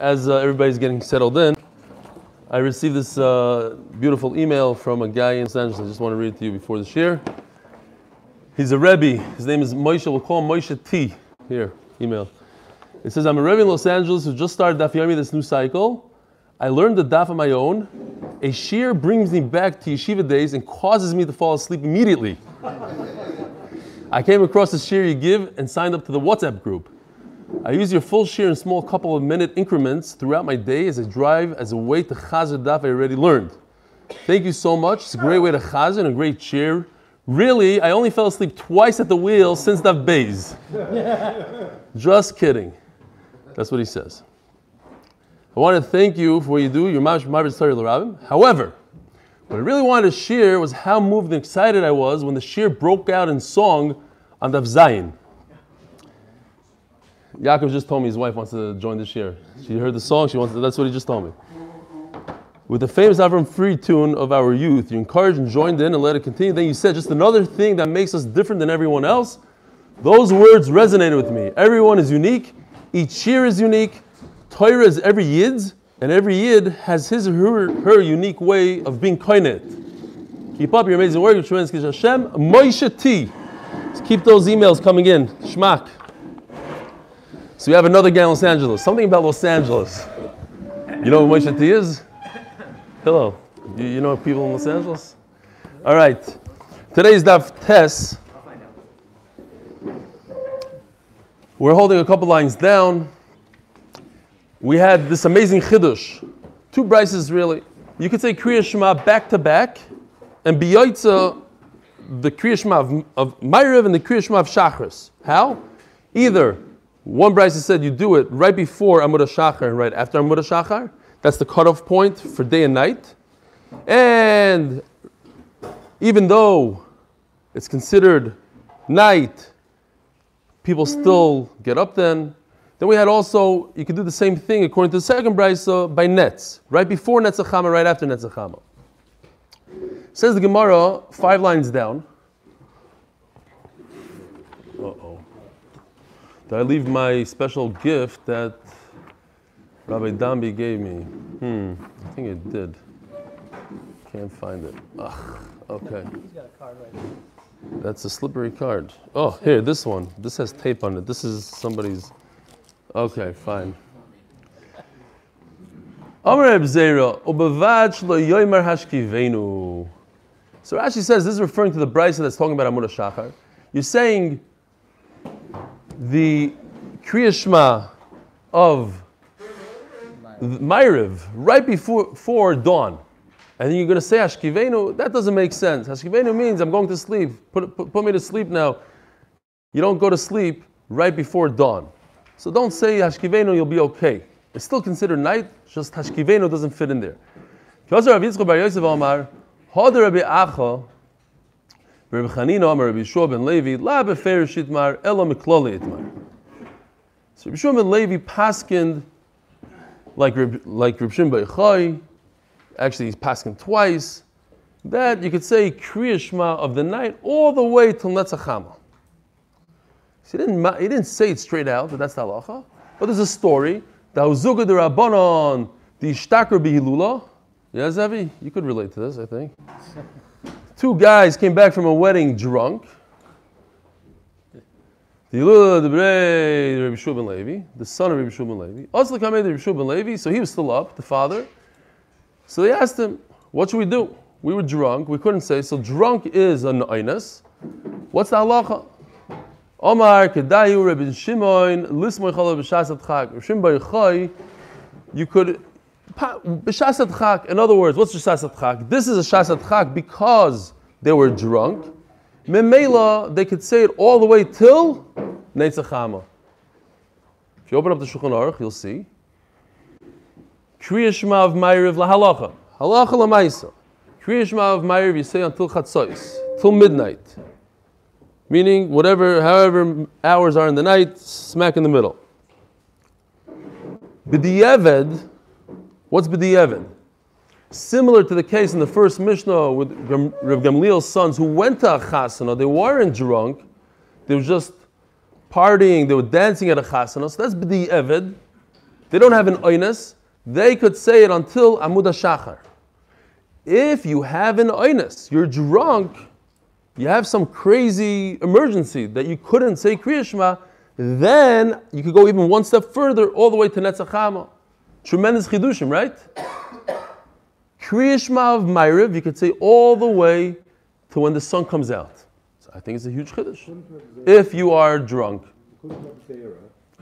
as uh, everybody's getting settled in, I received this uh, beautiful email from a guy in Los Angeles. I just want to read it to you before the shir. He's a Rebbe. His name is Moshe. We'll call him Moshe T. Here, email. It says, I'm a Rebbe in Los Angeles who just started Daf Yomi this new cycle. I learned the Daf on my own. A shir brings me back to yeshiva days and causes me to fall asleep immediately. I came across the shir you give and signed up to the WhatsApp group. I use your full shir in small couple of minute increments throughout my day as I drive as a way to chazer daf I already learned. Thank you so much. It's a great way to chazer and a great shir. Really, I only fell asleep twice at the wheel since daf bays. Just kidding. That's what he says. I want to thank you for what you do. Tzari L'Rabim. However, what I really wanted to share was how moved and excited I was when the shir broke out in song on Daf Zayin. Yaakov just told me his wife wants to join this year. She heard the song, she wants to, that's what he just told me. With the famous Avram Fried tune of our youth, you encouraged and joined in and let it continue. Then you said just another thing that makes us different than everyone else. Those words resonated with me. Everyone is unique, each year is unique, Torah is every Yid's, and every Yid has his or her, her unique way of being koinet. Keep up your amazing work, tremendous Hashem. Moshe T. Keep those emails coming in. Shmak. So we have another guy in Los Angeles. Something about Los Angeles. You know what Moshe T is? Hello. You, you know people in Los Angeles? All right. Today's Daf Tess. We're holding a couple lines down. We had this amazing chiddush. Two brises really. You could say Kriya Shema back to back, and Biyotza, the Kriya Shema of, of and the Kriya Shema of Shachris. How? Either one Brisa said you do it right before Amud Shachar and right after Amud Shachar. That's the cutoff point for day and night. And even though it's considered night, people still get up then. Then we had also, you could do the same thing according to the second Brisa uh, by nets, right before Netzachama, right after Netzachama. Says the Gemara, five lines down. Did I leave my special gift that Rabbi Dambi gave me? Hmm, I think it did. Can't find it. Ugh, okay. He's got a card right there. That's a slippery card. Oh, here, this one. This has tape on it. This is somebody's. Okay, fine. So Rashi says this is referring to the brisa that's talking about Amud Shachar. You're saying the Kriya Shema of Ma'ariv right before, dawn. And then you're going to say Hashkivenu, that doesn't make sense. Hashkivenu means I'm going to sleep. Put, put, put me to sleep now. You don't go to sleep right before dawn. So don't say Hashkivenu, you'll be okay. It's still considered night, just Hashkivenu doesn't fit in there. Rabbi Chanina Amar Rabbi Yeshua ben Levi La befer shitmar ela mikloli itmar. So Rabbi Yeshua ben Levi paskind like like Rabbi Shimon Chai. Actually, he's paskin twice. That you could say Kriya Shema of the night all the way till Netzachama. So he didn't he didn't say it straight out that that's the halacha, but there's a story. The Uzuga de Rabbanon, the Ishtakar Bihilula. Yeah, Zevi, you could relate to this, I think. Two guys came back from a wedding drunk. The son of Rabbi Shua Levi. Also Rabbi Levi, so he was still up, the father. So they asked him, what should we do? We were drunk, we couldn't say, so drunk is an oinus. What's the halacha? Omar kedayu Rabbi Shimon lismoy chalav b'shasat chag. Shimon you could In other words, what's shasat chak? This is a shasat chak because they were drunk. Memela, they could say it all the way till Neitzachama. If you open up the Shulchan Aruch, you'll see. Kriya Shema of Ma'ariv lahalacha. Halacha lamaisa. Kriya Shema of Ma'ariv you say until Chatzos, till midnight. Meaning, whatever, however hours are in the night, smack in the middle. B'di'eved, What's B'di'evin? Similar to the case in the first Mishnah with Rav Gamliel's sons who went to a chasana, they weren't drunk, they were just partying, they were dancing at a chasana, so that's B'di'evin. they don't have an oinus, they could say it until Amud Shachar. If you have an oinus, you're drunk, you have some crazy emergency that you couldn't say Kriya then you could go even one step further, all the way to Netzachama. Tremendous chidushim, right? Kriya of Ma'ariv, you could say all the way to when the sun comes out. So I think it's a huge chiddush. If you are drunk.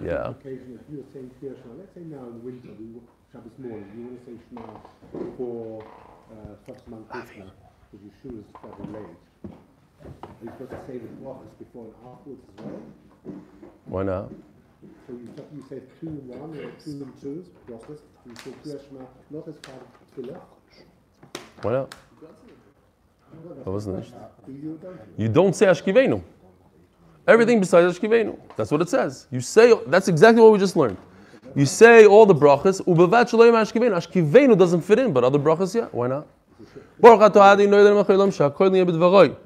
Yeah. If you were saying Kriyishma, let's say now in winter, we, Shabbos morning, you want to say Shema for uh, Krishma, because your shoe is fairly late. Are you supposed to say the brachas before and afterwards as well? Why not? So you, you say two and one, or two and two, brachas, you Shema, not as part of Tefillah. Why not? That wasn't it. You don't. Say Ashkivenu. Everything besides Ashkivenu. That's what it says. You say, that's exactly what we just learned. You say all the brachas, ubevat shaloyim Ashkivenu. Ashkivenu doesn't fit in, but other brachas, yeah. Why not? Baruch adi noyder mechayilam sha'kol niyeh b'dvaroi.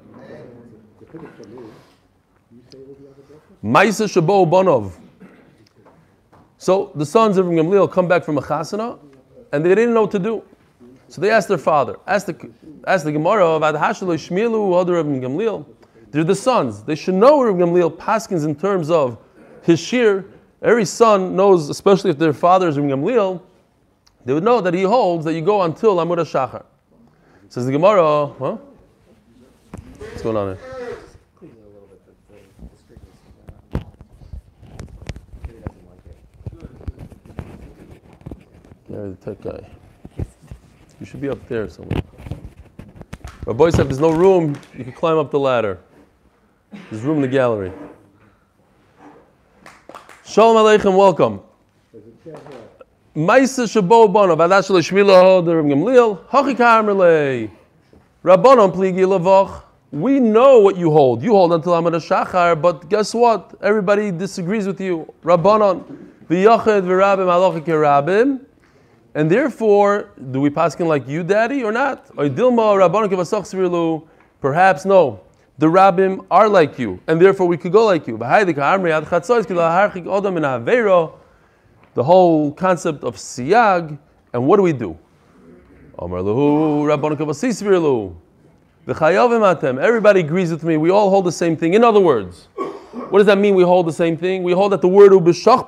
Maisa shabo banov. So the sons of Gamliel come back from a chasana, and they didn't know what to do. So they asked their father, asked the, asked the Gemara about Hashalo Shmielu, other of Gamliel. They're the sons. They should know Reb Gamliel paskins in terms of his shir. Every son knows, especially if their father is Reb Gamliel, they would know that he holds that you go until Amud Shachar. Says the Gemara, huh? What's going on here? The tech guy. You should be up there somewhere. Rabbi said, there's no room, you can climb up the ladder. There's room in the gallery. Shalom Aleichem, welcome. Maisa Shabo Bono, Vadash Hoder Gamliel. Rabbanon Pligi Lavoch. We know what you hold. You hold until Amud Shachar, but guess what? Everybody disagrees with you. Rabbanon, V'yachid v'rabim halachik rabim. And therefore, do we paskin like you, Daddy, or not? Perhaps no. The rabbim are like you, and therefore we could go like you. The whole concept of siyag, and what do we do? Everybody agrees with me. We all hold the same thing. In other words, what does that mean? We hold the same thing. We hold that the word ubishach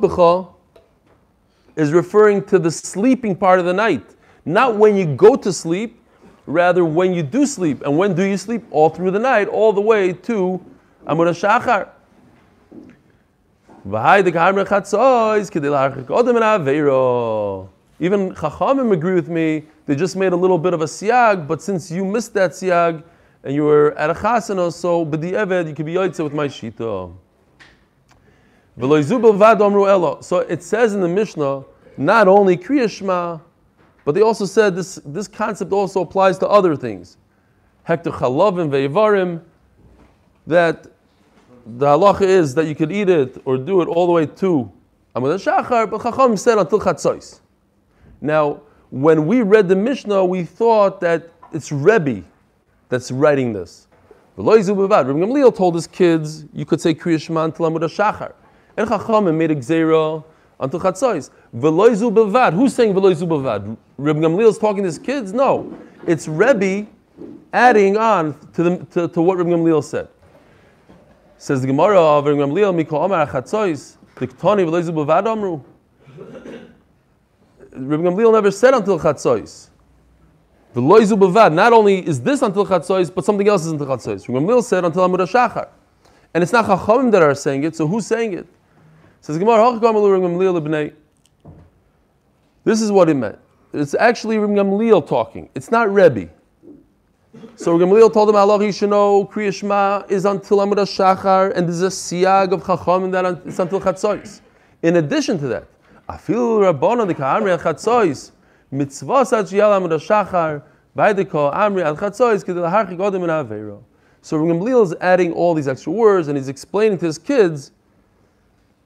is referring to the sleeping part of the night. Not when you go to sleep, rather when you do sleep. And when do you sleep? All through the night, all the way to Amud Shachar. Even Chachamim agree with me. They just made a little bit of a siag, but since you missed that siag and you were at a chasana, so b'di'eved you can be yoitze with my shita. So it says in the Mishnah, not only Kriya Shema, but they also said this, this concept also applies to other things. Hektar chalavim ve'evarim, that the halacha is that you could eat it or do it all the way to Amud Shachar, but Chacham said until Chatzos. Now, when we read the Mishnah, we thought that it's Rebbe that's writing this. Rabbi Gamliel told his kids, you could say Kriya Shema until Amud Shachar. And Chachamim made a gzera until Chatzos. Veloizu bevad. Who's saying veloizu bevad? Reb Gamliel is talking to his kids? No. It's Rebbe adding on to, the, to, to what Reb Gamliel said. Says the Gemara of Reb Gamliel, Mikol Amar Chatzos, Diktoni veloizu bevad amru. Reb Gamliel never said until Chatzos. Veloizu bevad. Not only is this until Chatzos, but something else is until Chatzos. Reb Gamliel said until Amud Shachar. And it's not Chachamim that are saying it, so who's saying it? Says Gemara, This is what it meant. It's actually Gamliel talking. It's not Rebbe. So Gamliel told him, Allah Yishano, Kriya Shema is until Amud Shachar, and there's a siyag of Chacham that it's until Chatzois. In addition to that, Afil Rabbana the Ka'amri al Chatzois, mitzvah such yal Amud Shachar, the Amri al Chatzois, kedel harchik odem in Aveiro. So Gamliel is adding all these extra words, and he's explaining to his kids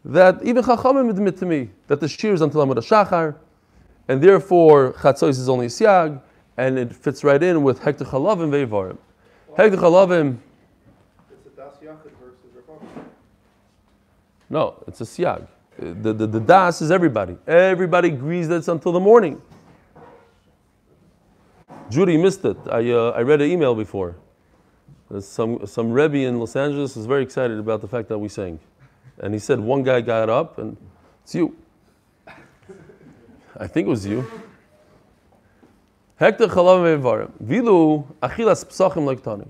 that even Chachamim admit to me that the shir is until Amud Shachar, and therefore Chatzos is only siag, and it fits right in with Hektar Chalavim Veivarim. Hektar Chalavim. It's a Das versus No, it's a siag. The, the, the das is everybody. Everybody agrees that it's until the morning. Judy missed it. I, uh, I read an email before. Some, some Rebbe in Los Angeles is very excited about the fact that we sang. And he said one guy got up and it's you. I think it was you. Hector. Vilu achilas psachim.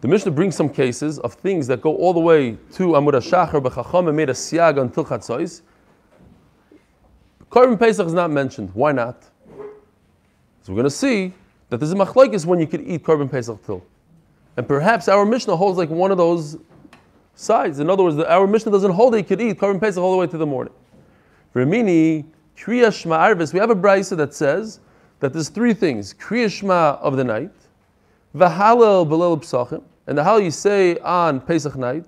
The Mishnah brings some cases of things that go all the way to Amud HaShachar, B'chacham, and made a siag until Chatzos. Korban Pesach is not mentioned. Why not? So we're going to see that there's a machlokes when you could eat Korban Pesach till. And perhaps our Mishnah holds like one of those sides. In other words, the, our Mishnah doesn't hold that you could eat Korban Pesach all the way to the morning. Ramini, Kriya Arvis, we have a brisa that says that there's three things. Kriya Shema of the night, V'halel Belel Psachim, and the Hallel you say on Pesach night,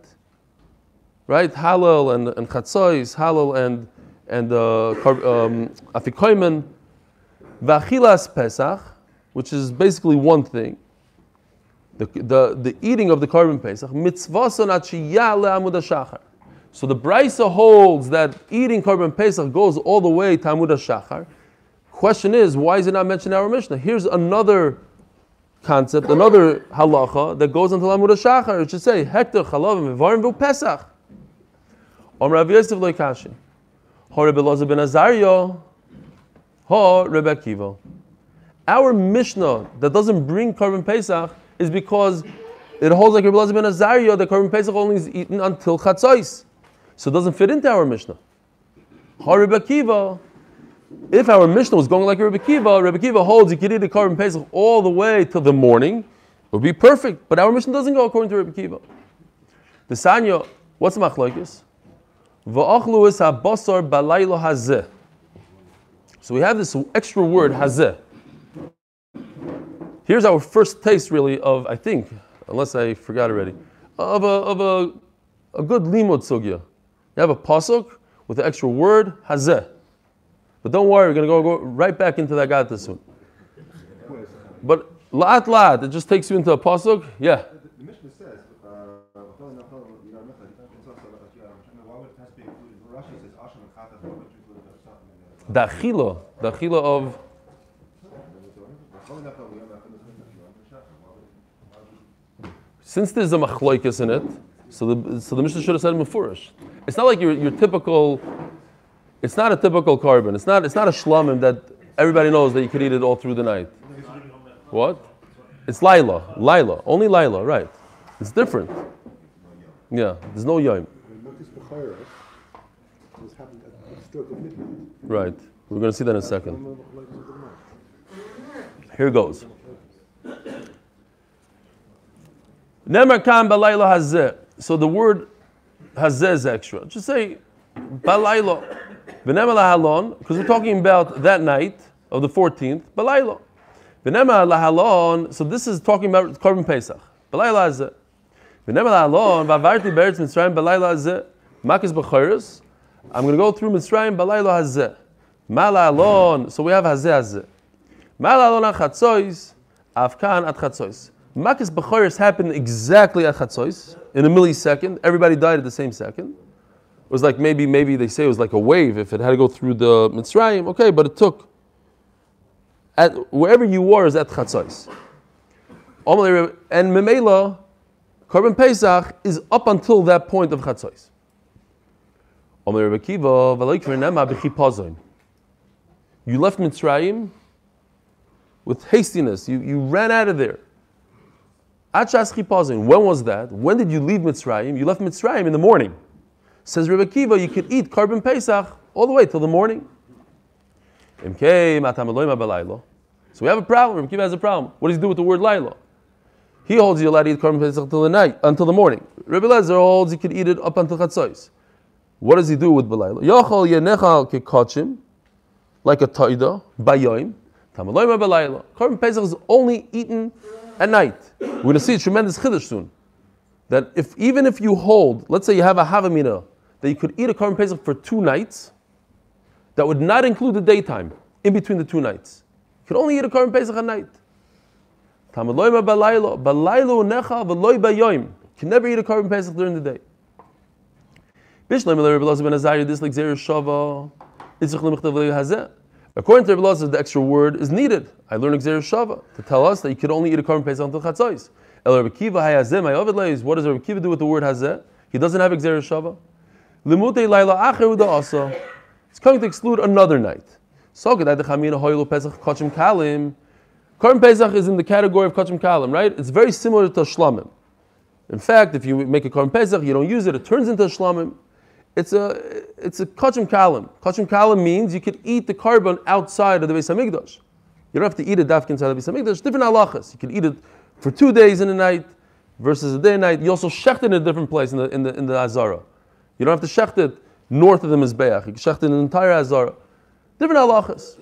right? Hallel and, and Chatzos, Hallel and, and uh, um, V'achilas Pesach, which is basically one thing, the, the, eating of the Korban Pesach, shachar. So the Brisa holds that eating Korban Pesach goes all the way to Amud shachar. Question is, why is it not mentioned in our Mishnah? Here's another concept, another halacha that goes until Amud shachar. It should say, Hektar chalav mevarim v'u Pesach. Om Rav Yosef loikashi. Ho Rebbe Loza ben Azaryo. Ho Rebbe Akiva. Our Mishnah that doesn't bring Korban Pesach is because it holds like Rabbi Elazar ben Azariah that Korban Pesach only is eaten until Chatzos. So it doesn't fit into our Mishnah. Rabbi Akiva, if our Mishnah was going like Rabbi Akiva, Rabbi Akiva holds you could eat a Korban Pesach all the way till the morning, it would be perfect. But our Mishnah doesn't go according to Rabbi Akiva. The Sanya, what's the machlokes? Va'achlu is ha-basar balaylo hazeh. So we have this extra word hazeh. Here's our first taste, really, of, I think, unless I forgot already, of a, of a, a good limud sugya. You have a pasuk with the extra word, hazeh. But don't worry, we're going to go, go right back into that gata soon. But la'at la'at, it just takes you into a pasuk. Yeah. The Mishnah says, uh, why would it have to be included? Rashi says, Asham and Chata, why would it include the Psachim in The achila, the achila of Since there's a machloikus in it, so the, so the Mishnah should have said mufurish. It's not like your, your typical, it's not a typical korban. It's not, it's not a shlamim that everybody knows that you could eat it all through the night. What? It's Lila. Lila. Only Lila, right. It's different. Yeah, there's no yom. Right. We're going to see that in a second. Here goes. Nemar kan hazeh. So the word hazeh is extra. Just say balayla. V'nemar lahalon, because we're talking about that night of the 14th, balayla. V'nemar lahalon, so this is talking about Korban Pesach. Balayla hazeh. V'nemar lahalon, v'avarti beretz Mitzrayim balayla hazeh. Makis b'chayris. I'm going to go through Mitzrayim balayla hazeh. Malalon, so we have hazeh hazeh. Malalon at Chatzois, Afkan at Chatzois. Makis Bechoris happened exactly at Chatzois, in a millisecond. Everybody died at the same second. It was like maybe, maybe they say it was like a wave if it had to go through the Mitzrayim. Okay, but it took. At wherever you were is at Chatzois. And Memela, Korban Pesach is up until that point of b'chipazon. You left Mitzrayim with hastiness. You, you ran out of there. Achas. When was that? When did you leave Mitzrayim? You left Mitzrayim in the morning. Says Rebbe Kiva, you could eat Korban Pesach all the way till the morning. So we have a problem. Rebbe Kiva has a problem. What does he do with the word Laila? He holds you allowed to eat Korban Pesach until the night, until the morning. Rebbe Lezer holds you could eat it up until Chatzos. What does he do with Belayla? Yochel yenechal kekachim, like a taida, bayoim. Tamaloima belayla. Korban Pesach is only eaten at night. We're going to see a tremendous chiddush soon. That if even if you hold, let's say you have a havamina, that you could eat a Korban Pesach for two nights, that would not include the daytime in between the two nights. You could only eat a Korban Pesach at night. You can never eat a Korban Pesach during the day. This According to Rabbi the extra word is needed. I learned Xer Shava to tell us that you could only eat a korban pesach until chatzos. El Rabbi Kiva leis. What does Rabbi Kiva do with the word hazeh? He doesn't have Xer Shava. Laila also. It's coming to exclude another night. So pesach kachim kalim. Korban pesach is in the category of kachim kalim, right? It's very similar to shlamim. In fact, if you make a korban pesach, you don't use it, it turns into a shlamim. It's a it's a kachim kalim. Kachim kalim means you could eat the korban outside of the Beis Hamikdash. You don't have to eat it dafkin inside the Beis Hamikdash. Different halachas. You can eat it for two days in a night versus a day and night. You also shecht it in a different place in the in the in the azara. You don't have to shecht it north of the mizbeach. You can shecht it in the entire azara. Different halachas.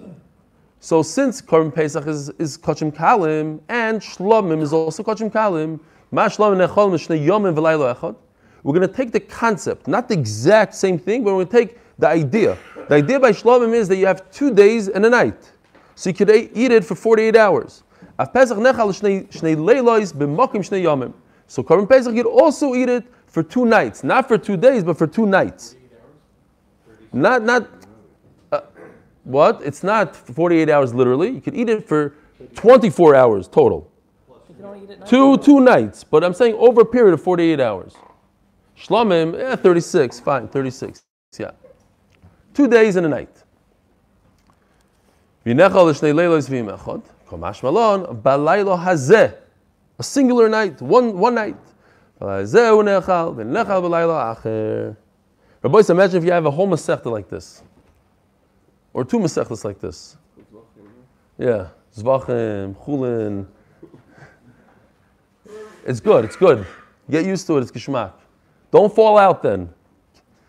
So since korban pesach is is kachim kalim and shlomim is also kachim kalim, ma shlomim nechol mishnei yomim v'laylo echad. We're going to take the concept, not the exact same thing, but we're going to take the idea. The idea by Shlomim is that you have two days and a night. So you could eat it for 48 hours. So Korban Pesach, you'd also eat it for two nights. Not for two days, but for two nights. Not, not, uh, what? It's not 48 hours literally. You could eat it for 24 hours total. Two, two nights. But I'm saying over a period of 48 hours. Shlomim, yeah, 36, fine, 36. Yeah. Two days and a night. A singular night, one, one night. Rabbi imagine if you have a whole Masechta like this. Or two Masechtas like this. Yeah. Zvachim, Chulin. It's good, it's good. Get used to it, it's Kishmak. Don't fall out then.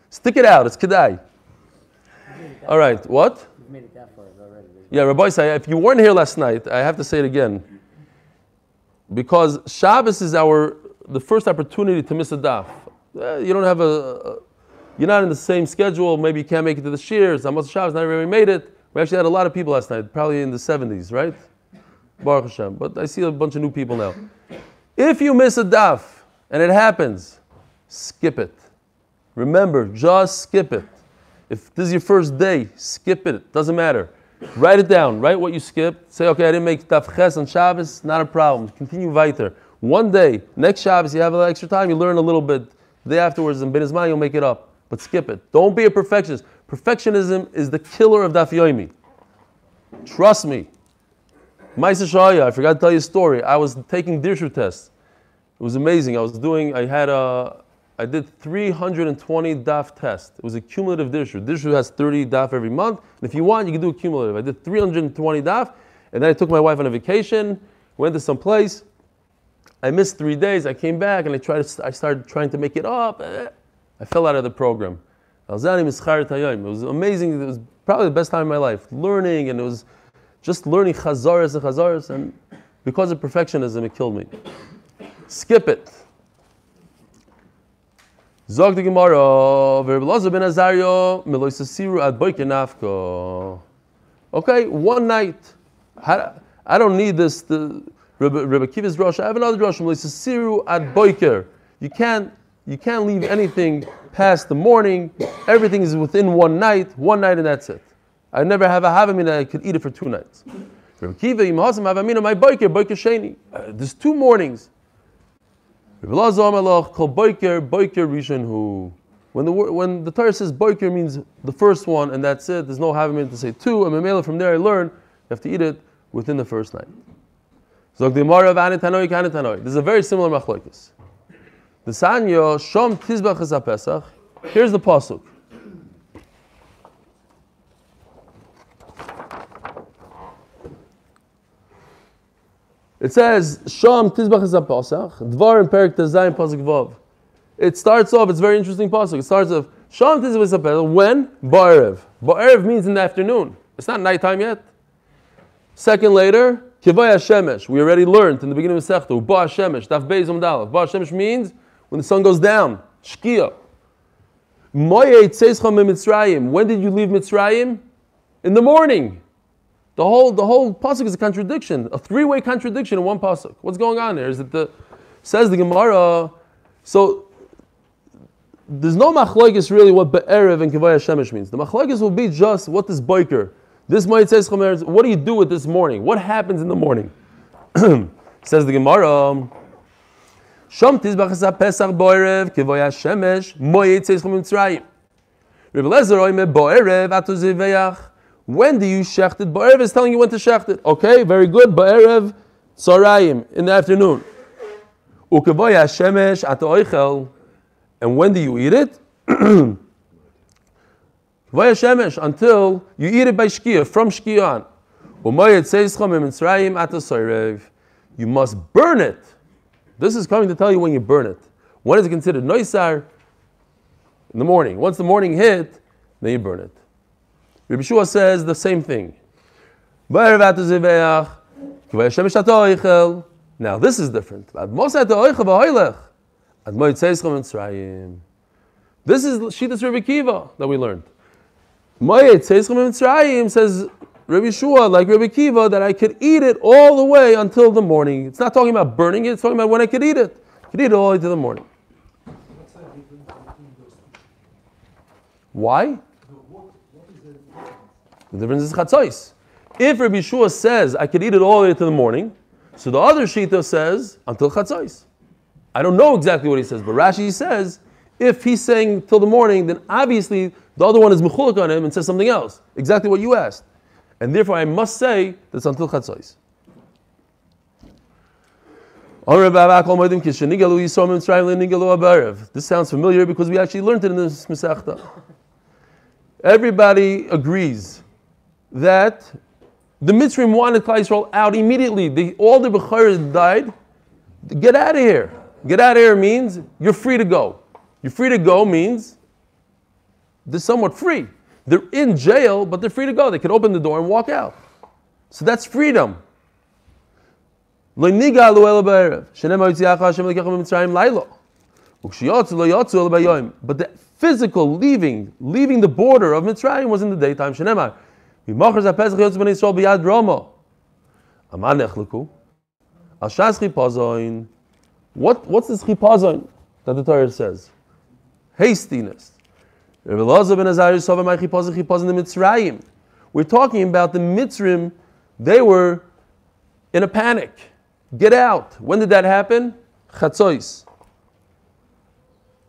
Stick it out. It's kedai. All right. What? You've made it that far already. Yeah, Rabbi say if you weren't here last night, I have to say it again. Because Shabbos is our the first opportunity to miss a daf. Uh, you don't have a, a, you're not in the same schedule. Maybe you can't make it to the shears. Amos Shabbos, not everybody made it. We actually had a lot of people last night, probably in the 70s, right? Baruch Hashem. But I see a bunch of new people now. If you miss a daf, and it happens, skip it. Remember, just skip it. If this is your first day, skip it. Doesn't matter. Write it down. Write what you skipped. Say, okay, I didn't make Daf Ches on Shabbos. Not a problem. Continue weiter. One day, next Shabbos, you have a little extra time. You learn a little bit. The day afterwards, in Ben you'll make it up. But skip it. Don't be a perfectionist. Perfectionism is the killer of Daf Yomi. Trust me. Maisa Shaya, I forgot to tell you a story. I was taking Dirshu tests. It was amazing. I was doing, I had a, I did 320 DAF tests. It was a cumulative dirshu. Dirshu has 30 DAF every month. And if you want, you can do a cumulative. I did 320 DAF. And then I took my wife on a vacation, went to some place. I missed three days. I came back and I tried I started trying to make it up. I fell out of the program. It was amazing. It was probably the best time of my life. Learning and it was just learning chazaras and chazaras. And because of perfectionism, it killed me. Skip it. Zog the Gemara, Verbalaza ben Azario, Meloisasiru ad Boikinafko. Okay, one night. I don't need this. The Rebbe Kiva's drush. I have another drush. Meloisasiru ad boiker. You can't. You can't leave anything past the morning. Everything is within one night. One night and that's it. I never have a havamina. I could eat it for two nights. Rebbe Kiva, imhasam havamina my boiker boiker sheni. Uh, there's two mornings. When the, when the Torah says boiker means the first one and that's it, there's no having to say two, and Mamela from there I learn you have to eat it within the first night. This is a very similar machlokes. The Sanyo, Shom Tizbach Pesach. Here's the pasuk. It says, Sham Tizbach is a Pasach, Dvarim Perik Tezayim Pasuk Vav. It starts off, it's very interesting Pasuk. It starts off, Sham Tizbach is a when? Ba'erev. Ba'erev means in the afternoon. It's not nighttime yet. Second later, Kivay Hashemesh. We already learned in the beginning of Sechtu, Ba Hashemesh, Daf Beis Umdalav. Ba Hashemesh means when the sun goes down, Shkia. Moye Tzeischam Mitzrayim. When did you leave Mitzrayim? In the morning. The whole the whole pasuk is a contradiction, a three-way contradiction in one pasuk. What's going on there? Is it the says the Gemara? So there's no machlokes really what be'erev and kivaya shemesh means. The machlokes will be just what this boiker, this might says. What do you do with this morning? What happens in the morning? Says the Gemara. Shom tizbach pesach boerev kivaya shemesh moyet says mitzrayim. Rebbe Lezer boerev atu. When do you shecht it? Boerev is telling you when to shecht it. Okay, very good. Boerev tzarayim in the afternoon. Ukavoya shemesh atu oichel. And when do you eat it? Shemesh until you eat it by shkia from shkia on. Umayet says chomim mitzrayim atu soirev. You must burn it. This is coming to tell you when you burn it. When is it considered noisar? In the morning. Once the morning hit, then you burn it. Rabbi Shua says the same thing. Now this is different. This is Shitas Rabbi Kiva that we learned. says Rabbi Shua, like Rabbi Kiva, that I could eat it all the way until the morning. It's not talking about burning it, it's talking about when I could eat it. I could eat it all the way to the morning. Why? The difference is chatzos. If Rabbi Shua says I could eat it all the way to the morning, so the other shita says until chatzos. I don't know exactly what he says, but Rashi says if he's saying till the morning, then obviously the other one is mechulik on him and says something else, exactly what you asked, and therefore I must say that it's until chatzos. This sounds familiar because we actually learned it in this Masechta. Everybody agrees that the Mitzrayim wanted Klal Yisrael out immediately. They, all the Becharis died. Get out of here. Get out of here means you're free to go. You're free to go means they're somewhat free. They're in jail, but they're free to go. They can open the door and walk out. So that's freedom. But the physical leaving, leaving the border of Mitzrayim was in the daytime. Shenemar. What, what's this chipazon that the Torah says? Hastiness. We're talking about the Mitzrim, they were in a panic. Get out. When did that happen? Chatzois.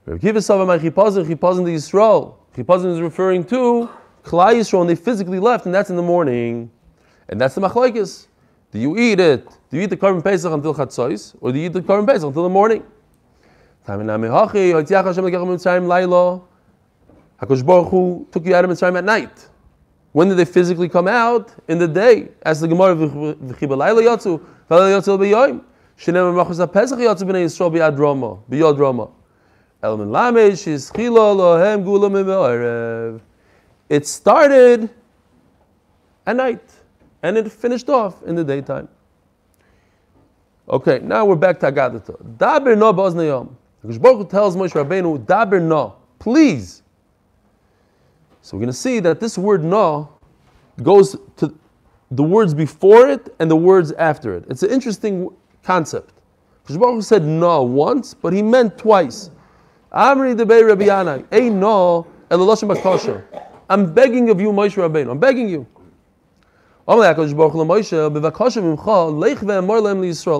Chipazon, chipazon the Yisrael. Chipazon is referring to Klal Yisrael, and they physically left, and that's in the morning. And that's the machlokes. Do you eat it? Do you eat the korban pesach until chatzos, or do you eat the korban pesach until the morning? Hu took you out of Mitzrayim at night. When did they physically come out? In the day. As the Gemara v'chibalayla yatzu, v'alayla yatzu b'yoyim. Shinem machos ha-pesach yatzu b'nei Yisrael b'yad Roma, b'yod Roma. El min lamesh is chilo lohem gula mime'orev. It started at night and it finished off in the daytime. Okay, now we're back to Agadata. Daber no ba'oznayom. Because Baruch tells Moshe Rabbeinu, Daber no, please. So we're going to see that this word no goes to the words before it and the words after it. It's an interesting concept. Baruch said no once, but he meant twice. Amri debei Rabbi a no bakosher. I'm begging of you, Moshe Rabbeinu. I'm begging you.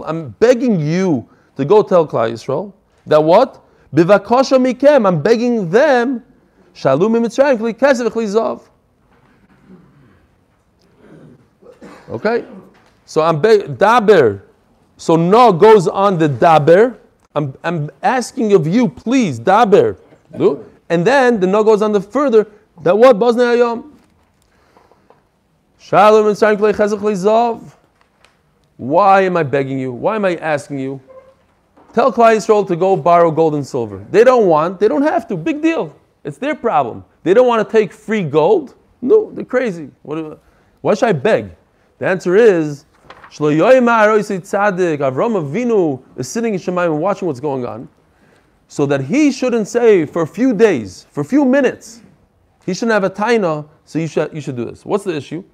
I'm begging you to go tell Klal Yisrael that what? I'm begging them. Shalom. Okay, so I'm begging daber. So no goes on the daber. I'm, I'm asking of you, please daber. And then the no goes on the further. That what Ayom? Shalom and Sarim Chesach Zav. Why am I begging you? Why am I asking you? Tell Klal Yisrael to go borrow gold and silver. They don't want, they don't have to. Big deal. It's their problem. They don't want to take free gold. No, they're crazy. What, why should I beg? The answer is, Avram Avinu is sitting in Shemayim and watching what's going on, so that he shouldn't say for a few days, for a few minutes, he shouldn't have a taina, so you should, you should do this. What's the issue?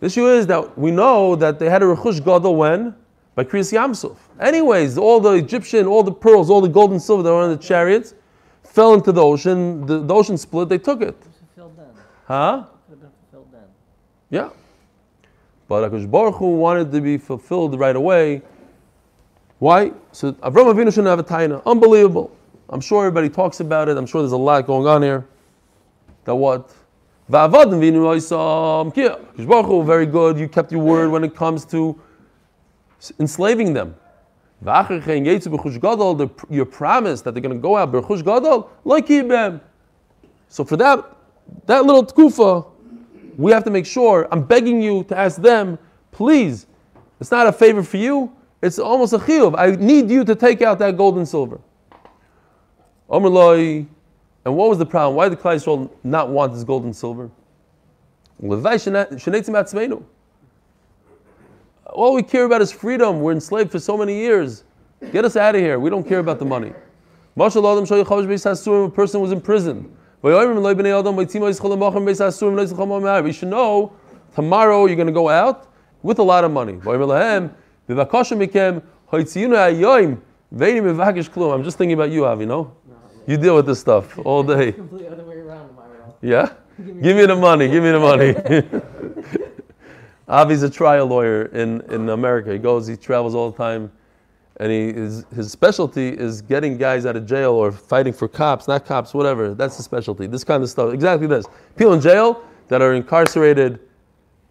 The issue is that we know that they had a rechush gadol when? By Kriyas Yamsuf. Anyways, all the Egyptian, all the pearls, all the gold and silver that were on the chariots fell into the ocean. The, the ocean split. They took it. It was fulfilled then. Huh? Could have been fulfilled. Yeah. But Akash Baruch Hu wanted to be fulfilled right away. Why? So Avram Avinu shouldn't have a taina. Unbelievable. I'm sure everybody talks about it. I'm sure there's a lot going on here. That what? Um, Hu, very good. You kept your word when it comes to enslaving them. Your promise that they're going to go out like. So for that, that little tkufa, we have to make sure. I'm begging you to ask them, please. It's not a favor for you. It's almost a chiyuv. I need you to take out that gold and silver. And what was the problem? Why did Klal Yisrael not want this gold and silver? All we care about is freedom. We're enslaved for so many years. Get us out of here. We don't care about the money. A person was in prison. We should know tomorrow you're going to go out with a lot of money. I'm just thinking about you, Avi, you know? You deal with this stuff all day. Completely other way around, Myro. Yeah? Give me the money, give me the money. Avi's a trial lawyer in, in America. He goes, he travels all the time, and he, his, his specialty is getting guys out of jail or fighting for cops, not cops, whatever. That's the specialty. This kind of stuff. Exactly this. People in jail that are incarcerated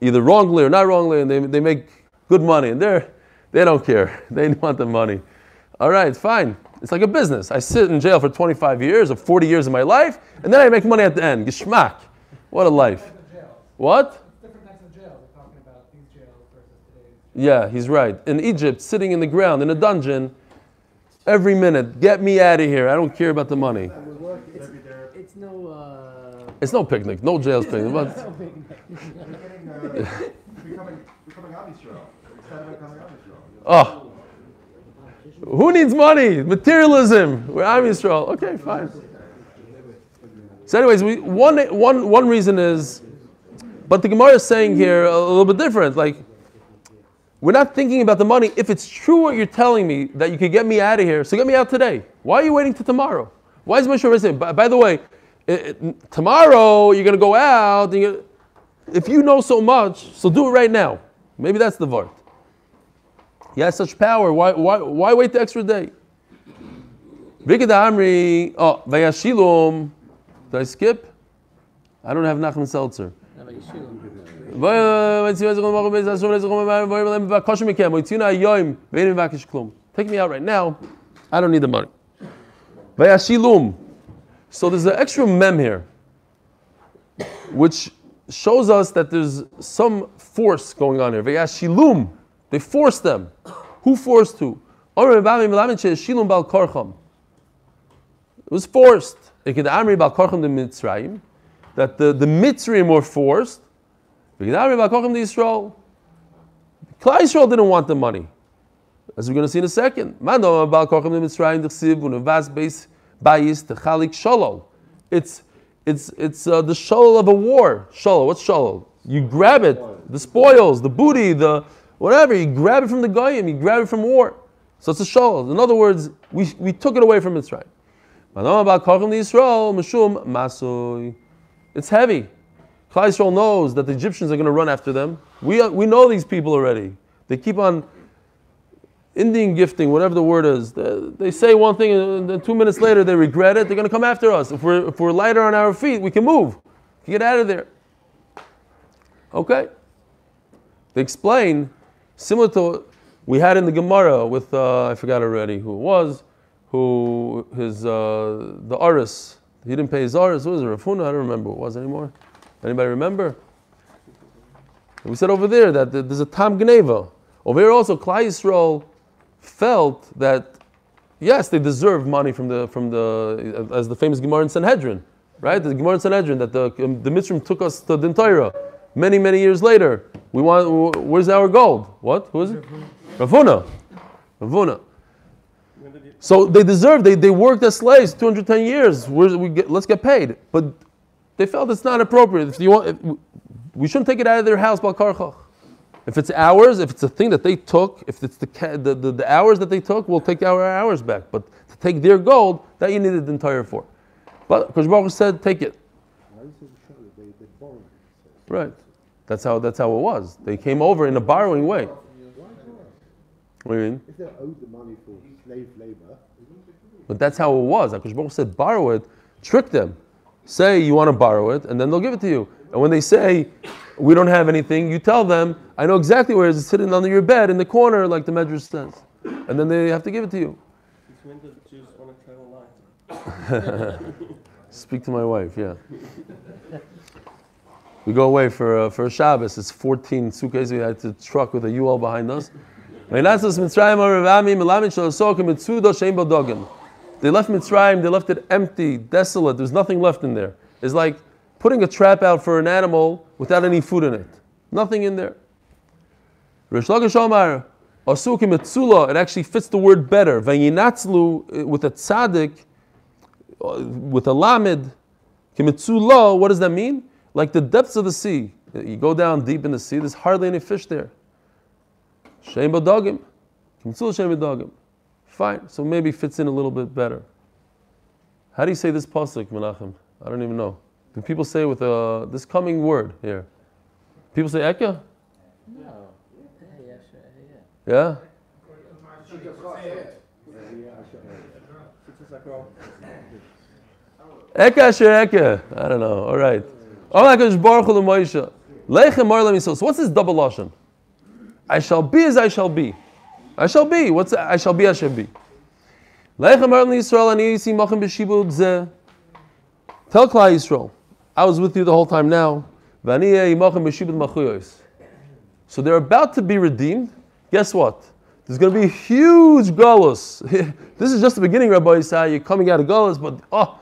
either wrongly or not wrongly, and they, they make good money, and they're, they don't care. They want the money. All right, fine. It's like a business. I sit in jail for 25 years or 40 years of my life, and then I make money at the end. Geschmack. What a life. What? different types of jails. Talking about these jails versus today's. Yeah, he's right. In Egypt, sitting in the ground in a dungeon, every minute, get me out of here. I don't care about the money. It's, it's no. Uh, It's no picnic, no jail's picnic. But Getting, uh, becoming, becoming Am Yisrael. Instead of becoming Am Yisrael. oh, who needs money? Materialism. We're Am Yisrael. Okay, fine. So, anyways, we, one, one, one reason is, but the Gemara is saying here a little bit different. Like, we're not thinking about the money. If it's true what you're telling me that you could get me out of here, so get me out today. Why are you waiting till tomorrow? Why is Moshe Rabbeinu saying? By, by the way, it, it- tomorrow you're going to go out. If you know so much, so do it right now. Maybe that's the vart. He has such power. Why, why, why wait the extra day? Vikid Amri, oh, Vayashilum. Did I skip? I don't have Nachman Seltzer. Take me out right now. I don't need the money. Vayashilum. So there's an extra mem here, which shows us that there's some force going on here. Vayashilum. They forced them. Who forced who? It was forced. That the, the Mitzrayim were forced. Klal Yisrael didn't want the money. As we're going to see in a second. It's it's it's uh, the shalal of a war. Shalal. What's shalal? You grab it, the spoils, the booty, the whatever. You grab it from the goyim. You grab it from war. So it's a shalal. In other words, we, we took it away from Mitzrayim. It's heavy. Klal Yisrael knows that the Egyptians are going to run after them. We, we know these people already. They keep on Indian gifting, whatever the word is. They, they say one thing and then two minutes later they regret it. They're going to come after us. If we're, if we're lighter on our feet, we can move. Get out of there. Okay? They explain, similar to what we had in the Gemara with, uh, I forgot already who it was, who his, uh, the Aris, he didn't pay his Aris. What was it, Rafuna? I don't remember what it was anymore. Anybody remember? We said over there that there's a Tam Gneva. Over here also, Klal Yisrael felt that yes, they deserve money from the from the as the famous Gemara in Sanhedrin, right? The Gemara in Sanhedrin that the um, the Mitzrim took us to Din Torah many many years later. We want where's our gold? What? Who is it? Ravuna. Ravuna. So they deserve. They, they worked as slaves 210 years. Where's, we get, let's get paid. But they felt it's not appropriate. If you want, if, we shouldn't take it out of their house, Balkarchach. If it's ours, if it's a thing that they took, if it's the, the, the, the hours that they took, we'll take our hours back. But to take their gold, that you needed the entire for. But Kosh said, take it. Why is it Shana? They, they borrowed it. it says. Right. That's how that's how it was. They came over in a borrowing way. Why? What do you mean? If they owed the money for slave labor, But that's how it was. Akash Baruch said, borrow it, trick them. Say you want to borrow it, and then they'll give it to you. And when they say, we don't have anything, you tell them, I know exactly where it is. It's sitting under your bed in the corner, like the Medrash says. And then they have to give it to you. When the Jews want to travel light? Speak to my wife, yeah. We go away for, uh, for Shabbos. It's 14 suitcases. We had to truck with a U-Haul behind us. They left Mitzrayim, they left it empty, desolate. There's nothing left in there. It's like putting a trap out for an animal without any food in it. Nothing in there. It actually fits the word better. Vayinatzlu, uh, with a tzaddik, uh, with a lamed, Kimetzula, what does that mean? Like the depths of the sea. You go down deep in the sea, there's hardly any fish there. Shem Badagim. Kimetzula Shem Badagim. Fine, so maybe fits in a little bit better. How do you say this pasuk, Menachem? I don't even know. Do people say with uh, this coming word here? People say Eka? No. Hey, yeah, sure, hey, yeah. Yeah? Eka asher Eka. I don't know. All right. So what's this double lashon? I shall be as I shall be. I shall be. What's I shall be? I shall be. Yisrael. Tell Klal Yisrael, I was with you the whole time now. So they're about to be redeemed. Guess what? There's going to be huge galus. this is just the beginning, Rabbi Isai. You're coming out of galus, but oh,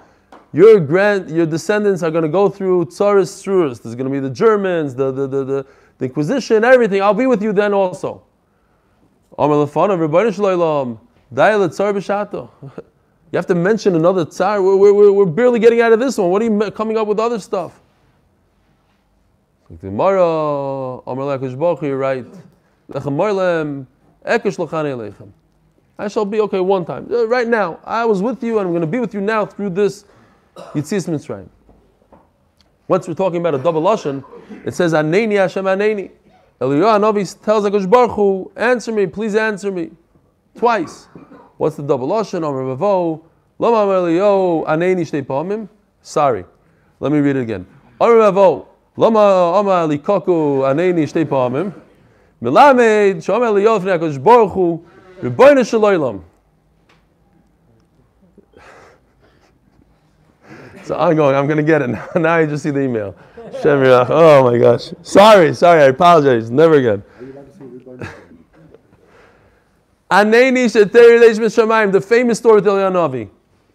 your grand, your descendants are going to go through tsaris. There's going to be the Germans, the, the, the, the, the Inquisition, everything. I'll be with you then also. You have to mention another tsar. We're, we're, we're- barely getting out of this one. What are you coming up with other stuff? Tomorrow, you're right. I shall be okay one time. Uh, Right now, I was with you and I'm going to be with you now through this Yitzis Mitzrayim. Once we're talking about a double lashon, it says Aneni Hashem Aneni. Eliyahu Hanavi tells Hakadosh Baruch Hu, answer me, please answer me, twice. What's the double lashon? Amar Vavo, Lama Eliyahu Aneni Shtei Pamim. Sorry, let me read it again. Amar Vavo, Lama Amar Likaku Aneni Shtei Pamim. Milamed Shomer Eliyahu Fnei Hakadosh Baruch Hu, Rebbeinu Shalom. It's ongoing. I'm going to get it now. Now I just see the email. Oh my gosh. Sorry, sorry. I apologize. Never again. the famous story with Eliyahu Navi,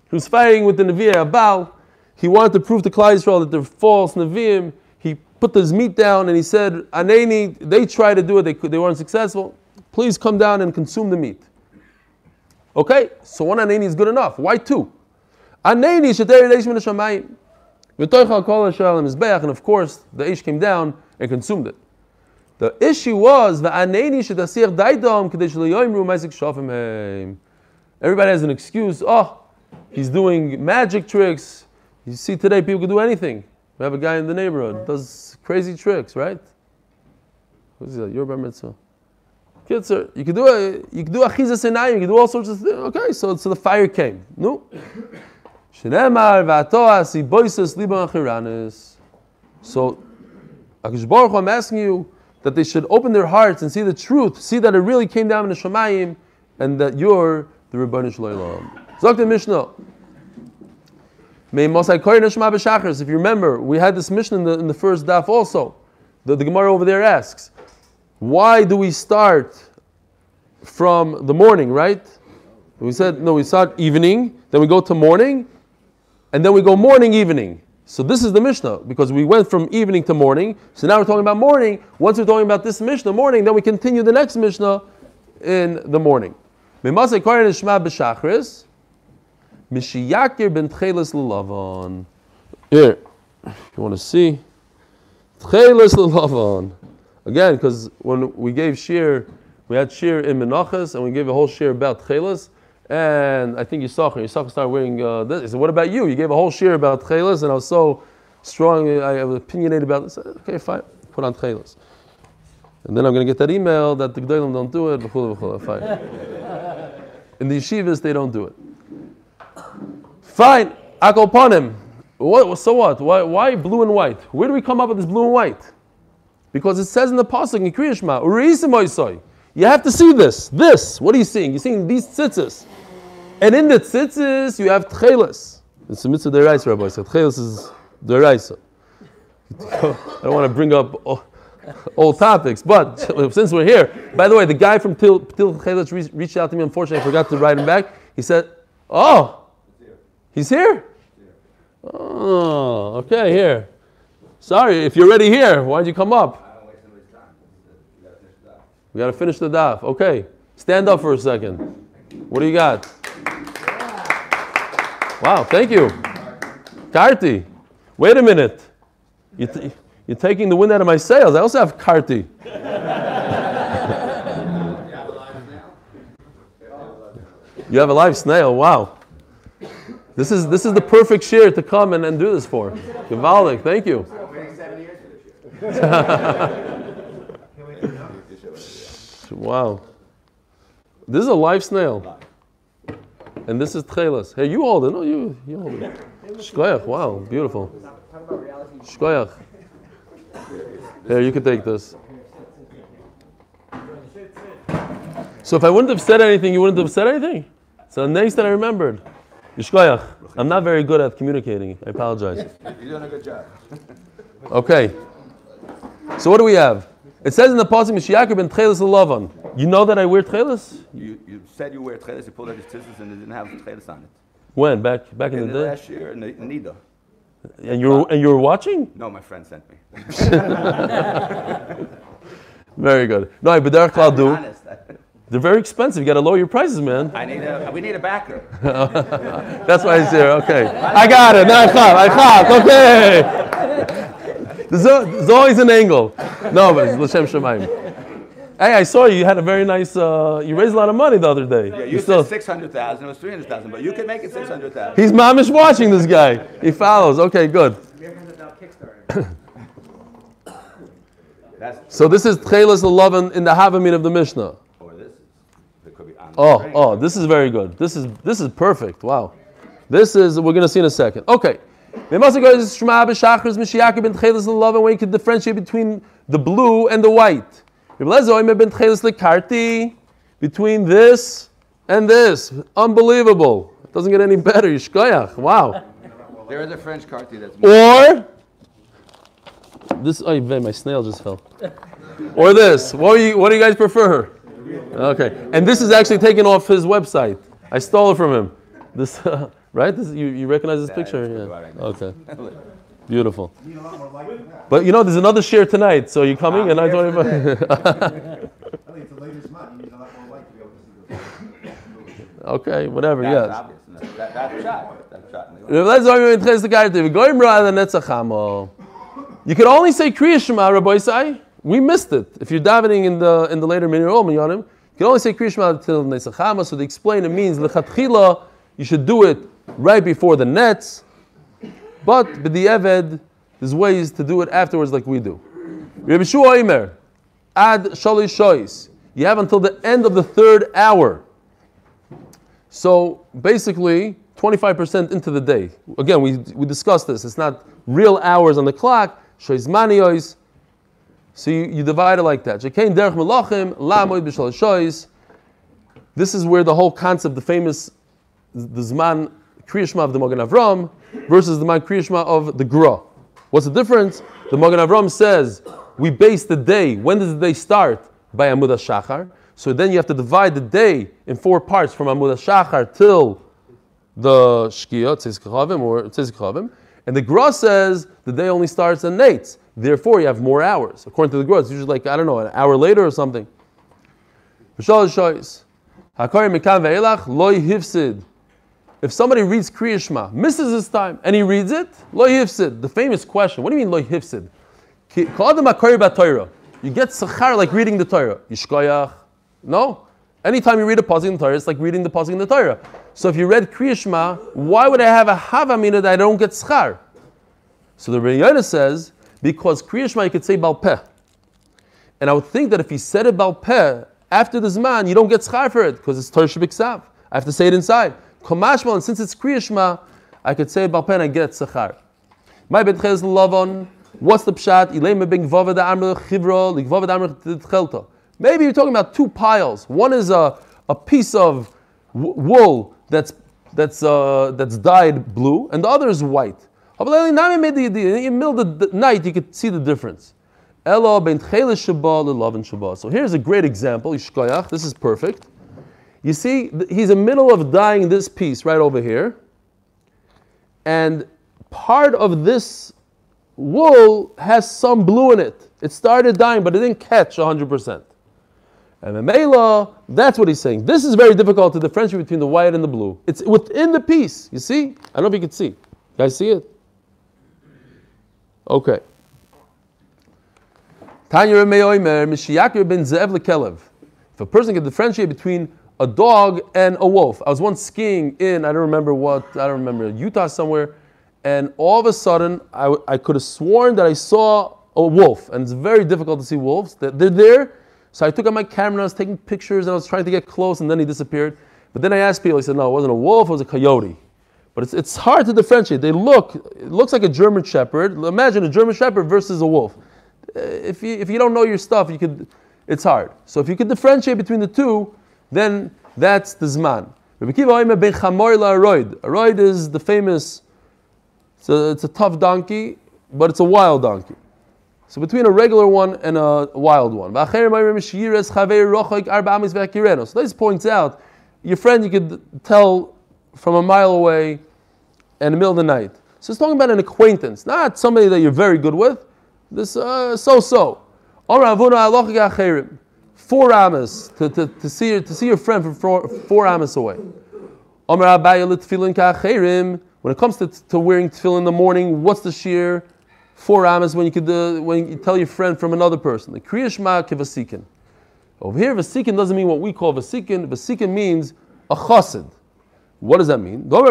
who's fighting with the Nevi'ah Abal. He wanted to prove to Yisrael that they're false Nevi'im. He put his meat down and he said, Aneni, they tried to do it, they, they weren't successful. Please come down and consume the meat. Okay, so one Aneni is good enough. Why two? Aneni Sheteri Leish Shamayim. V'toicha kol Yisrael Mizbeach, and of course, the Ish came down and consumed it. The issue was the aneni shedasir daidam kadesh leyoimru mezik shofim heim. Everybody has an excuse. Oh, he's doing magic tricks. You see today people can do anything. We have a guy in the neighborhood does crazy tricks, right? Who's that? Your bar mitzvah. Kitzer, you could do a you could do achiza senayim, you could do all sorts of things. Okay, so so the fire came. No. Shneemar v'atoas. So Akash Baruch I'm asking you that they should open their hearts and see the truth, see that it really came down in the Shemayim, and that you're the Rebbeinu Shalom. Zok the Mishnah. May Mosai Koyin Shema B'Shachris. If you remember, we had this Mishnah in the, in the first daf also. The, the Gemara over there asks, why do we start from the morning, right? We said, no, we start evening, then we go to morning, and then we go morning, evening. So this is the Mishnah because we went from evening to morning. So now we're talking about morning. Once we're talking about this Mishnah morning, then we continue the next Mishnah in the morning. Mishiyakir ben Tchelis l'Lavan. Here, if you want to see, Tchelis. Again, because when we gave shir, we had shir in Menachas and we gave a whole shir about Tchelis, And I think Yisachar, Yisachar started wearing uh, this. He said, what about you? You gave a whole shir about Tchelis, and I was so strong, I was opinionated about this. Said, okay, fine, put on Tchelis. And then I'm going to get that email that the Gdolim don't do it, b'chula, b'chula, fine. In the yeshivas, they don't do it. Fine, akol panim. What, so what? Why, why blue and white? Where do we come up with this blue and white? Because it says in the pasuk in Kriyashma, "Urisim. You have to see this. This. What are you seeing? You're seeing these tzitzis, and in the tzitzis you have tchelis. It's a mitzvah deraisa, Rabbi said. Tchelis is deraisa. I don't want to bring up old topics, but since we're here, by the way, the guy from Ptil reached out to me. Unfortunately, I forgot to write him back. He said, "Oh, he's here." Oh, okay, here. Sorry, if you're already here, why'd you come up? We got to finish the daf. Okay, stand up for a second. What do you got? Wow, thank you. Karti. Wait a minute. You you're taking the wind out of my sails. I also have Karti. You have a live snail. Wow. This is this is the perfect shear to come and, and do this for. Givaldic, thank you. wow. This is a live snail. And this is Tchelas. Hey, you hold it. No, you, you hold it. Shkoyach, wow, beautiful. Shkoyach. Here, you can take this. So if I wouldn't have said anything, you wouldn't have said anything? So next that I remembered. Yishkoyach. I'm not very good at communicating. I apologize. You're doing a good job. Okay. So what do we have? It says in the Pasuk, Mishiakar ben Tchelis Lavan. You know that I wear Tchelis? You, you said you wear tchelis, you pulled out his tzitzis and it didn't have tchelis on it. When? Back back in In the the day? last year, in the- Nida. And you were and you were watching? No, my friend sent me. Very good. No, I B'derech Klal I'm do. They're very expensive. You got to lower your prices, man. I need a, we need a backer. That's why he's here. Okay. I got it. Now I caught. I caught. Okay. There's, al- there's always an angle. No, but it's L'Shem Shemaim. Hey, I saw you. You had a very nice. Uh, you raised a lot of money the other day. Yeah, You you said 600,000, it was 300,000, but you can make it 600,000. He's mamish watching this guy. He follows. Okay, good. So this is Tchelis l'Lavan in the Havamid of the Mishnah. or this it could be Oh, oh, this is very good. This is this is perfect. Wow. This is we're going to see in a second. Okay. We must go to Shema b'Shachris Mishiakar ben Tchelis l'Lavan when you can differentiate between the blue and the white. Ben Tchelis between this and this. Unbelievable. It doesn't get any better. Yishkoyach. Wow. There is a French carty that's Or this. Oh, my snail just fell. Or this. What do you What do you guys prefer? Okay. And this is actually taken off his website. I stole it from him. This, right? This, you, you recognize this Yeah, picture? Yeah. right. Okay. Beautiful. Need a lot more light than that. But you know, there's another share tonight. So you're coming? And I don't even. I think it's the latest month. You need a lot more light to be able to see this. okay. Whatever. That's Yes. obvious. That, that's shot. That's shot. in the- Let's argue in Ches the Gartiv. Goyim ra the Netzachamo. You can only say Kriya Shema, Rabbi Isai. We missed it. If you're davening in the in the later Minyanim, you can only say Kriya Shema till Netzachama. So they explain it means lechatchila. You should do it right before the nets. But b'di'eved, there's ways to do it afterwards, like we do. Shua ad shalish. You have until the end of the third hour. So basically, 25% into the day. Again, we, we discussed this. It's not real hours on the clock. So you, you divide it like that. Derech melachim. This is where the whole concept, the famous, the Zman Kriyashma of the Magen Avram versus the Kriyashma of the Gra. What's the difference? The Magen Avram says we base the day. When does the day start? By Amud Shachar. So then you have to divide the day in four parts from Amud Shachar till the Shkia, Tziz Kachavim, or Tziz Kachavim. And the Gra says the day only starts at Nates. Therefore, you have more hours. According to the Gra, it's usually like, I don't know, an hour later or something. Hakari mikan ve'elach hifsid. If somebody reads Kriya Shema, misses his time, and he reads it, loy hifsid. The famous question, what do you mean hakari b'Torah. You get sachar like reading the Torah. Yishkoyach. No. Anytime you read a pasuk in the Torah, it's like reading the pasuk in the Torah. So if you read Kriya Shema, why would I have a havamina that I don't get schar? So the Rebbe says, because Kriya Shema you could say Balpeh. And I would think that if he said it Balpeh, after the Zman, you don't get schar for it, because it's Torah Shabbat I have to say it inside. Komashmal, and since it's Kriya Shema, I could say it Balpeh and get schar. My betches lavon. What's the pshat? Maybe you're talking about two piles. One is a, a piece of wool that's that's uh, that's dyed blue, and the other is white. In the middle of the night, you could see the difference. So here's a great example. This is perfect. You see, he's in the middle of dyeing this piece right over here, and part of this wool has some blue in it. It started dying, but it didn't catch 100%. And the Mela, that's what he's saying. This is very difficult to differentiate between the white and the blue. It's within the piece. You see? I don't know if you can see. You guys see it? Okay. Tanya ben If a person can differentiate between a dog and a wolf. I was once skiing in, I don't remember what, I don't remember, Utah somewhere, and all of a sudden, I, I could have sworn that I saw a wolf, and it's very difficult to see wolves. They're, they're there, so I took out my camera, I was taking pictures, and I was trying to get close, and then he disappeared. But then I asked people, he said, no, it wasn't a wolf, it was a coyote. But it's, it's hard to differentiate. They look, it looks like a German Shepherd. Imagine a German Shepherd versus a wolf. Uh, if you, if you don't know your stuff, you could, it's hard. So if you could differentiate between the two, then that's the Zman. Rabbi Kiva ben Chamor la Aroid. is the famous it's a, it's a tough donkey, but it's a wild donkey. So between a regular one and a wild one. So this points out, your friend you could tell from a mile away in the middle of the night. So it's talking about an acquaintance, not somebody that you're very good with. This uh, so-so. Four amas to, to, to, see, to see your friend from four, four amas away. When it comes to, to wearing tefillin in the morning, what's the shear? Four amas when you could uh, when you tell your friend from another person. The kriya shema kivasikin. Over here, vasikin doesn't mean what we call vasikin. Vasikin means a chassid. What does that mean? The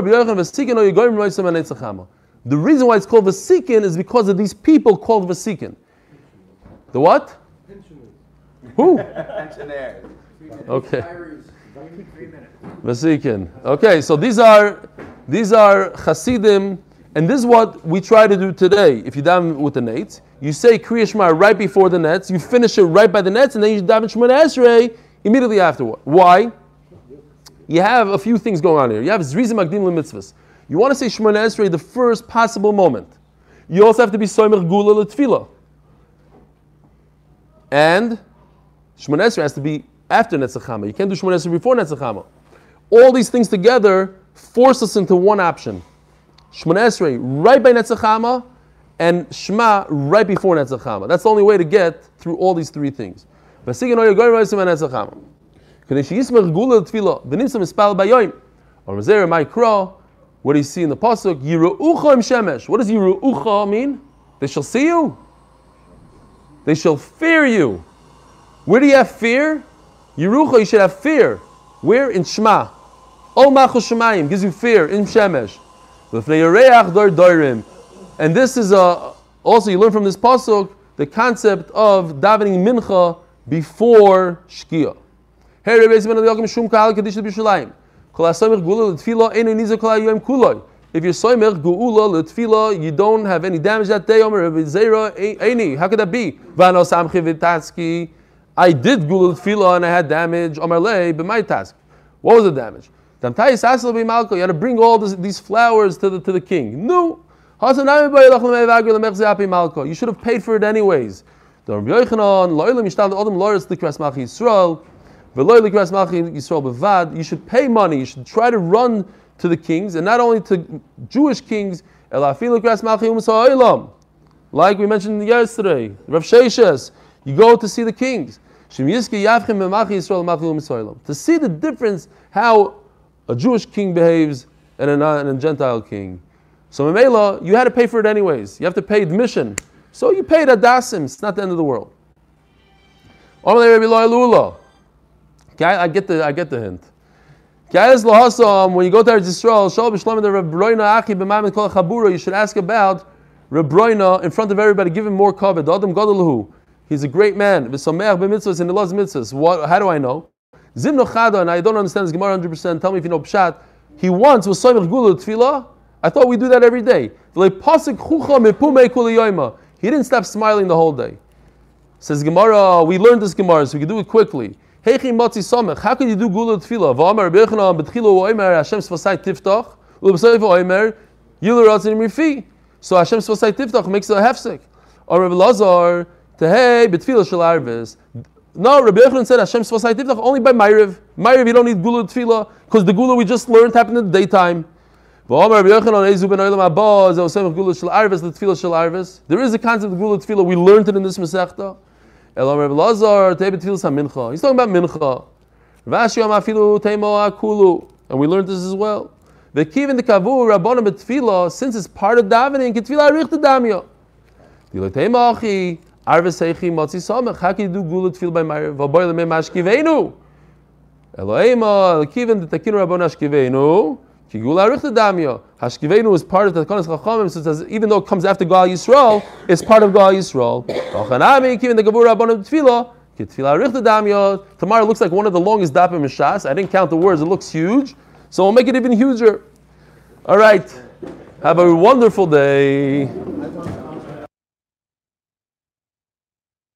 reason why it's called vasikin is because of these people called vasikin. The what? Who? Okay. Vasikin. Okay, so these are these are Hasidim, and this is what we try to do today. If you daven with the nets, you say Kriya Shema right before the nets, you finish it right by the nets, and then you daven Shemona Esrei immediately afterward. Why? You have a few things going on here. You have Zrizim Magdim Mitzvahs. You want to say Shemona Esrei the first possible moment. You also have to be Soimer Gula L'Tfilah. And Shemona Esrei has to be after Netzachama. You can't do Shemona Esrei before Netzachama. All these things together force us into one option. Shemona Esrei right by Netzachama and Shema right before Netzachama. That's the only way to get through all these three things. What do you see in the pasuk? Shemesh. What does Yiru'ucha mean? They shall see you. They shall fear you. Where do you have fear? Yiru'ucha, you should have fear. Where? In Shema. Ol Machus Shemayim gives you fear in Shemesh. And this is a, also, you learn from this pasuk the concept of davening mincha before Shkia. If you're soimer geula letfila, you don't have any damage that day. Omer Eini. How could that be? I did gula letfila and I had damage. Omer Le, but my task. What was the damage? You had to bring all this, these flowers to the, to the king. No. You should have paid for it anyways. You should pay money. You should try to run to the kings, and not only to Jewish kings, like we mentioned yesterday, Rav Sheshes, you go to see the kings. To see the difference, how a Jewish king behaves and a, and a Gentile king. So Mamela, you had to pay for it anyways. You have to pay admission. So you paid a dasim. It's not the end of the world. Guy, I get the I get the hint. When you go to chabura. You should ask about Reb Broina in front of everybody. Give him more covet. Adam gadolhu. He's a great man. V'sameach b'mitzvahs and he loves mitzvahs. What? How do I know? Zimno chada, and I don't understand this Gemara 100%. Tell me if you know pshat. He once was soymech gula tefillah. I thought we do that every day. He didn't stop smiling the whole day. Says Gemara, we learned this Gemara, so we can do it quickly. How could you do gula tefillah? V'amar b'echna b'tchilu oimer tiftach. So Hashem sfasai tiftach makes a hefsek. Or Rabbi Lazar tehei b'tfilah shel arvis. No, Rabbi Yochanan said Hashem sfasai tiftach only by Ma'ariv. Ma'ariv you don't need gula tefillah because the gula we just learned happened in the daytime. There is a concept of gula tefillah. We learned it in this Masechta. Elam Rabbi Lazar. He's talking about Mincha. Akulu. And we learned this as well. V'kivin the kavu Rabbanim Betfila, since it's part of davening, Ketfila Arich Damya. Dilo Teimo Achi, Arvis Heichi Motzi Samech. How can you do Gula Tfil by Meir? V'boy Lemei Mashkivenu. Eloheima, the Takinu Rabbon Ashkivenu. Kigula Arich Damya. Hashkivenu is part of the Takanas Chachamim, so it says, even though it comes after Gal Yisrael, it's part of Gal Yisrael. Tomorrow looks like one of the longest dapim mishas. I didn't count the words, it looks huge. So we'll make it even huger. All right. Have a wonderful day.